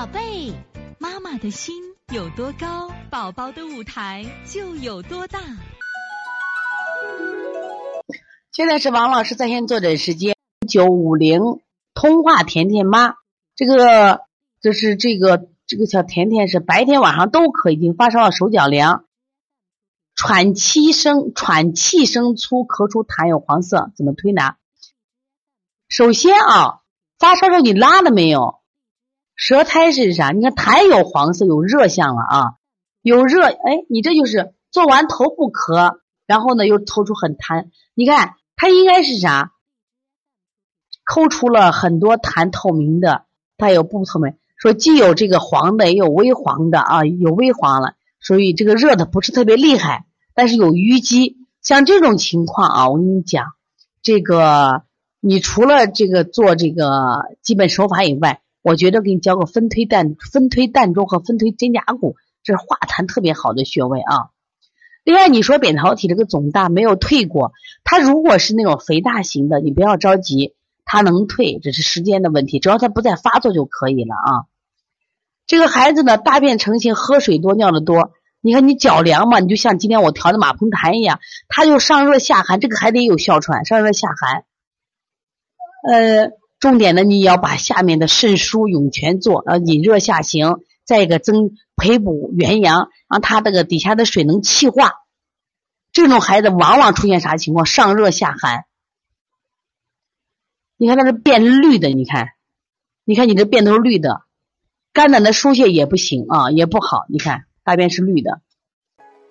宝贝，妈妈的心有多高，宝宝的舞台就有多大。现在是王老师在线坐诊时间，九五零通话甜甜妈，这个就是这个这个小甜甜是白天晚上都可以，已经发烧了，手脚凉，喘气声喘气声粗，咳出痰有黄色，怎么推拿？首先啊，发烧时候你拉了没有？舌苔是啥？你看痰有黄色，有热象了啊，有热，哎，你这就是做完头部咳，然后呢又透出很痰，你看。它应该是啥？抠出了很多痰，透明的，它有不透明。说既有这个黄的，也有微黄的啊，有微黄了。所以这个热的不是特别厉害，但是有淤积。像这种情况啊，我跟你讲，这个你除了这个做这个基本手法以外，我觉得给你教个分推膻分推膻中和分推肩胛骨，这是化痰特别好的穴位啊。另外，你说扁桃体这个肿大没有退过，它如果是那种肥大型的，你不要着急，它能退，只是时间的问题，只要它不再发作就可以了啊。这个孩子呢，大便成型，喝水多，尿的多，你看你脚凉嘛，你就像今天我调的马蜂痰一样，他就上热下寒，这个还得有哮喘，上热下寒。呃，重点呢，你要把下面的肾腧、涌泉做，呃引热下行。再一个增培补元阳，让他这个底下的水能气化。这种孩子往往出现啥情况？上热下寒。你看他是变绿的，你看，你看你这便都是绿的，肝胆的疏泄也不行啊，也不好。你看大便是绿的，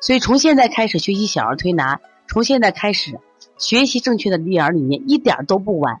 所以从现在开始学习小儿推拿，从现在开始学习正确的育儿理念，一点都不晚。